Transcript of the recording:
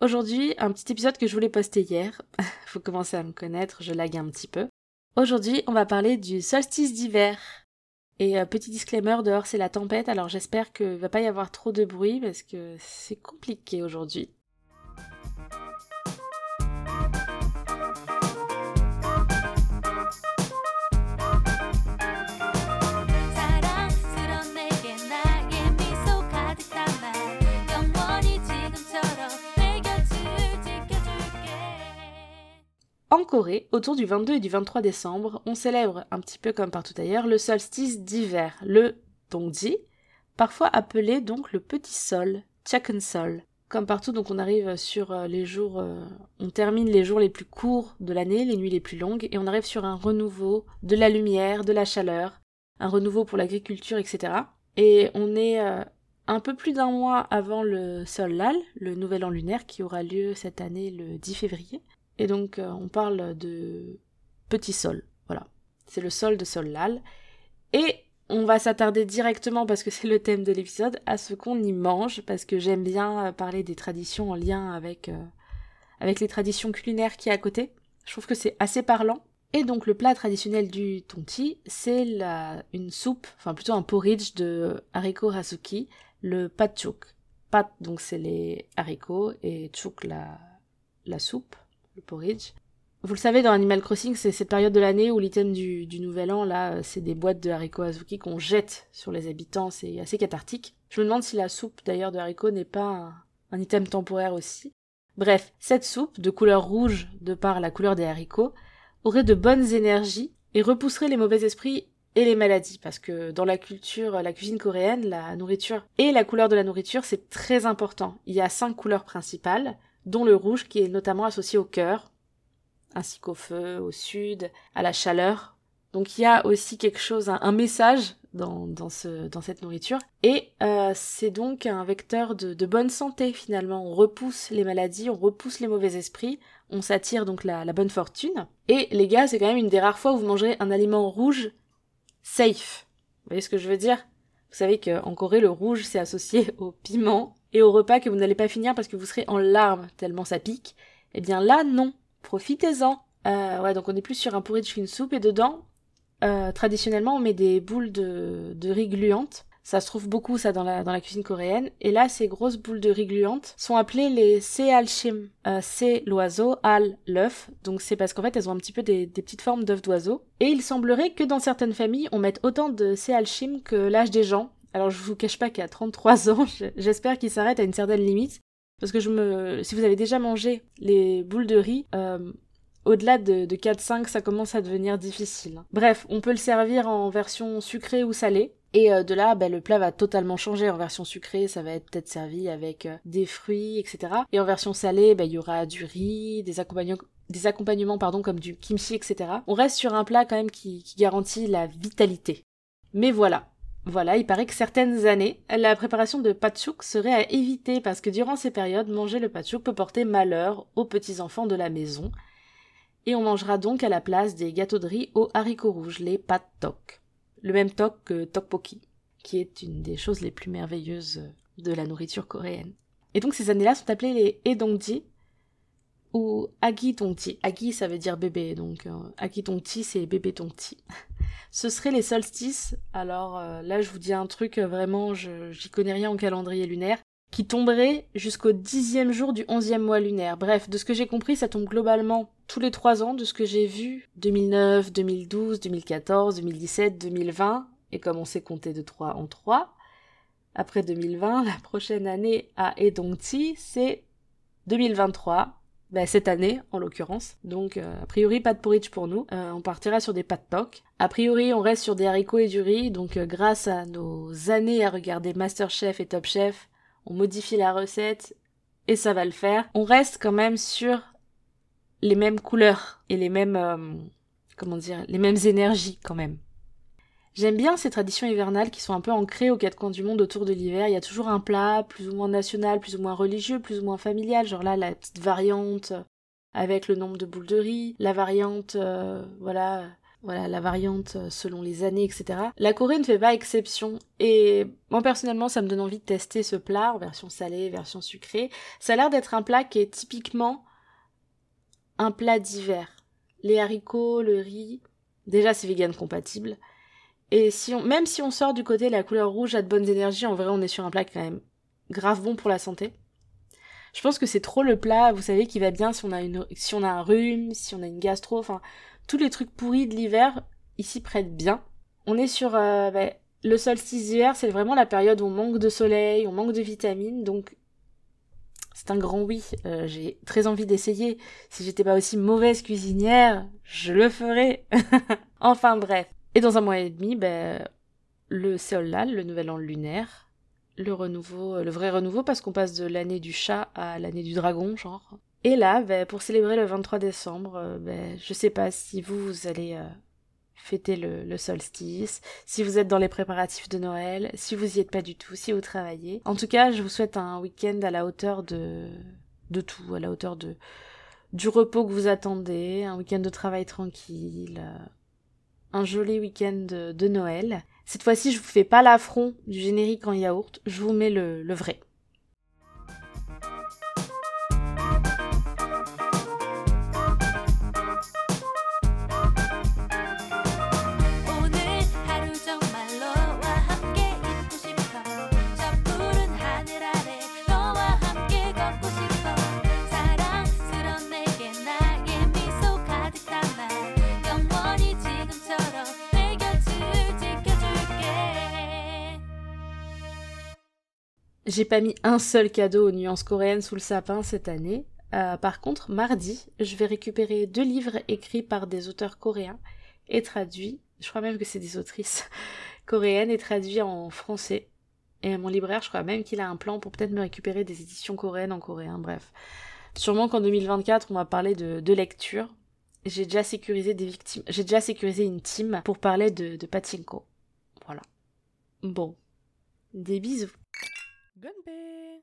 Aujourd'hui, un petit épisode que je voulais poster hier. Faut commencer à me connaître, je lague un petit peu. Aujourd'hui, on va parler du solstice d'hiver. Et euh, petit disclaimer, dehors c'est la tempête, alors j'espère que va pas y avoir trop de bruit parce que c'est compliqué aujourd'hui. Autour du 22 et du 23 décembre, on célèbre, un petit peu comme partout ailleurs, le solstice d'hiver, le Dongji, parfois appelé donc le petit sol, Sol. Comme partout, donc on arrive sur euh, les jours, euh, on termine les jours les plus courts de l'année, les nuits les plus longues, et on arrive sur un renouveau de la lumière, de la chaleur, un renouveau pour l'agriculture, etc. Et on est euh, un peu plus d'un mois avant le Sol Lal, le nouvel an lunaire qui aura lieu cette année le 10 février. Et donc, euh, on parle de petit sol. Voilà. C'est le sol de sol lal. Et on va s'attarder directement, parce que c'est le thème de l'épisode, à ce qu'on y mange, parce que j'aime bien euh, parler des traditions en lien avec, euh, avec les traditions culinaires qui est à côté. Je trouve que c'est assez parlant. Et donc, le plat traditionnel du Tonti, c'est la, une soupe, enfin plutôt un porridge de haricots rasuki, le patchouk. Pat, donc c'est les haricots, et chouk, la, la soupe le porridge. Vous le savez, dans Animal Crossing, c'est cette période de l'année où l'item du, nouvel an, là, euh, c'est des boîtes de haricots azuki qu'on jette sur les habitants, c'est assez cathartique. Je me demande si la soupe, d'ailleurs, de haricots n'est pas un, un item temporaire aussi. Bref, cette soupe, de couleur rouge de par la couleur des haricots, aurait de bonnes énergies et repousserait les mauvais esprits et les maladies, parce que dans la culture, la cuisine coréenne, la nourriture et la couleur de la nourriture, c'est très important. Il y a cinq couleurs principales, dont le rouge qui est notamment associé au cœur, ainsi qu'au feu, au sud, à la chaleur. Donc il y a aussi quelque chose, un, message dans, dans, ce, dans cette nourriture. Et euh, c'est donc un vecteur de, de bonne santé finalement. On repousse les maladies, on repousse les mauvais esprits, on s'attire donc la, la bonne fortune. Et les gars, c'est quand même une des rares fois où vous mangerez un aliment rouge safe. Vous voyez ce que je veux dire? Vous savez qu'en Corée, le rouge c'est associé au piment et au repas que vous n'allez pas finir parce que vous serez en larmes tellement ça pique. Eh bien là, non. Profitez-en. Euh, ouais, donc on est plus sur un porridge fine soupe et dedans, euh, traditionnellement, on met des boules de, de riz gluantes. Ça se trouve beaucoup ça dans la, dans la cuisine coréenne. Et là, ces grosses boules de riz gluantes sont appelées les sealshim. Euh, c'est l'oiseau, al l'œuf. Donc c'est parce qu'en fait elles ont un petit peu des, des petites formes d'œufs d'oiseau. Et il semblerait que dans certaines familles, on mette autant de sealshim que l'âge des gens. Alors je vous cache pas qu'à 33 ans, j'espère qu'il s'arrête à une certaine limite. Parce que je me, si vous avez déjà mangé les boules de riz, euh, au-delà de, de 4-5, ça commence à devenir difficile. Bref, on peut le servir en version sucrée ou salée. Et euh, de là, ben, le plat va totalement changer. En version sucrée, ça va être peut-être servi avec euh, des fruits, etc. Et en version salée, ben, il y aura du riz, des accompagnements, des comme du kimchi, etc. On reste sur un plat quand même qui garantit la vitalité. Mais voilà, voilà, il paraît que certaines années, la préparation de patchouk serait à éviter parce que durant ces périodes, manger le patchouk peut porter malheur aux petits-enfants de la maison. Et on mangera donc à la place des gâteaux de riz aux haricots rouges, les pat tok. Le même tok que tteokbokki, qui est une des choses les plus merveilleuses de la nourriture coréenne. Et donc ces années-là sont appelées les edongji ou agi tongti. Agi ça veut dire bébé, donc euh, agi tongti c'est bébé tongti. Ce seraient les solstices. Alors euh, là, je vous dis un truc, euh, vraiment, j'y connais rien en calendrier lunaire, qui tomberait jusqu'au dixième jour du onzième mois lunaire. Bref, de ce que j'ai compris, ça tombe globalement tous les trois ans, de ce que j'ai vu, 2009, 2012, 2014, 2017, 2020, et comme on sait compter de 3 en 3, après 2020, la prochaine année à Edongti, c'est 2023, bah, cette année en l'occurrence. Donc euh, a priori pas de porridge pour nous. Euh, on partira sur des pâtes toc. A priori on reste sur des haricots et du riz. Donc euh, grâce à nos années à regarder Masterchef et Top Chef, on modifie la recette et ça va le faire. On reste quand même sur les mêmes couleurs et les mêmes comment dire les mêmes énergies quand même. J'aime bien ces traditions hivernales qui sont un peu ancrées aux quatre coins du monde autour de l'hiver. Il y a toujours un plat plus ou moins national, plus ou moins religieux, plus ou moins familial. Genre là, la petite variante avec le nombre de boules de riz, la variante, euh, voilà, voilà, la variante euh, selon les années, etc. La Corée ne fait pas exception. Et moi, personnellement, ça me donne envie de tester ce plat en version salée, version sucrée. Ça a l'air d'être un plat qui est typiquement un plat d'hiver. Les haricots, le riz, déjà c'est vegan compatible. Et même si on sort du côté la couleur rouge a de bonnes énergies, en vrai on est sur un plat quand même grave bon pour la santé. Je pense que c'est trop le plat, vous savez, qui va bien si on a une, si on a un rhume, si on a une gastro, enfin, tous les trucs pourris de l'hiver, ici prêtent bien. On est sur, euh, bah, le solstice d'hiver, c'est vraiment la période où on manque de soleil, on manque de vitamines, donc c'est un grand oui. Euh, j'ai très envie d'essayer. Si j'étais pas aussi mauvaise cuisinière, je le ferais. enfin bref. Et dans un mois et demi, ben, le Seollal, le nouvel an lunaire, le renouveau, le vrai renouveau, parce qu'on passe de l'année du chat à l'année du dragon, genre. Et là, ben, pour célébrer le 23 décembre, euh, ben, je sais pas si vous, vous allez euh, fêter le, solstice, si vous êtes dans les préparatifs de Noël, si vous y êtes pas du tout, si vous travaillez. En tout cas, je vous souhaite un week-end à la hauteur de, de tout, à la hauteur de, du repos que vous attendez, un week-end de travail tranquille, euh, un joli week-end de, Noël. Cette fois-ci, je vous fais pas l'affront du générique en yaourt, je vous mets le, le vrai. J'ai pas mis un seul cadeau aux nuances coréennes sous le sapin cette année. Euh, par contre, mardi, je vais récupérer deux livres écrits par des auteurs coréens et traduits. Je crois même que c'est des autrices coréennes et traduits en français. Et mon libraire, je crois même qu'il a un plan pour peut-être me récupérer des éditions coréennes en coréen. Bref, sûrement qu'en 2024, on va parler de, de lecture. J'ai déjà sécurisé des victimes. J'ai déjà sécurisé une team pour parler de, de Pachinko. Voilà. Bon. Des bisous. Goodbye.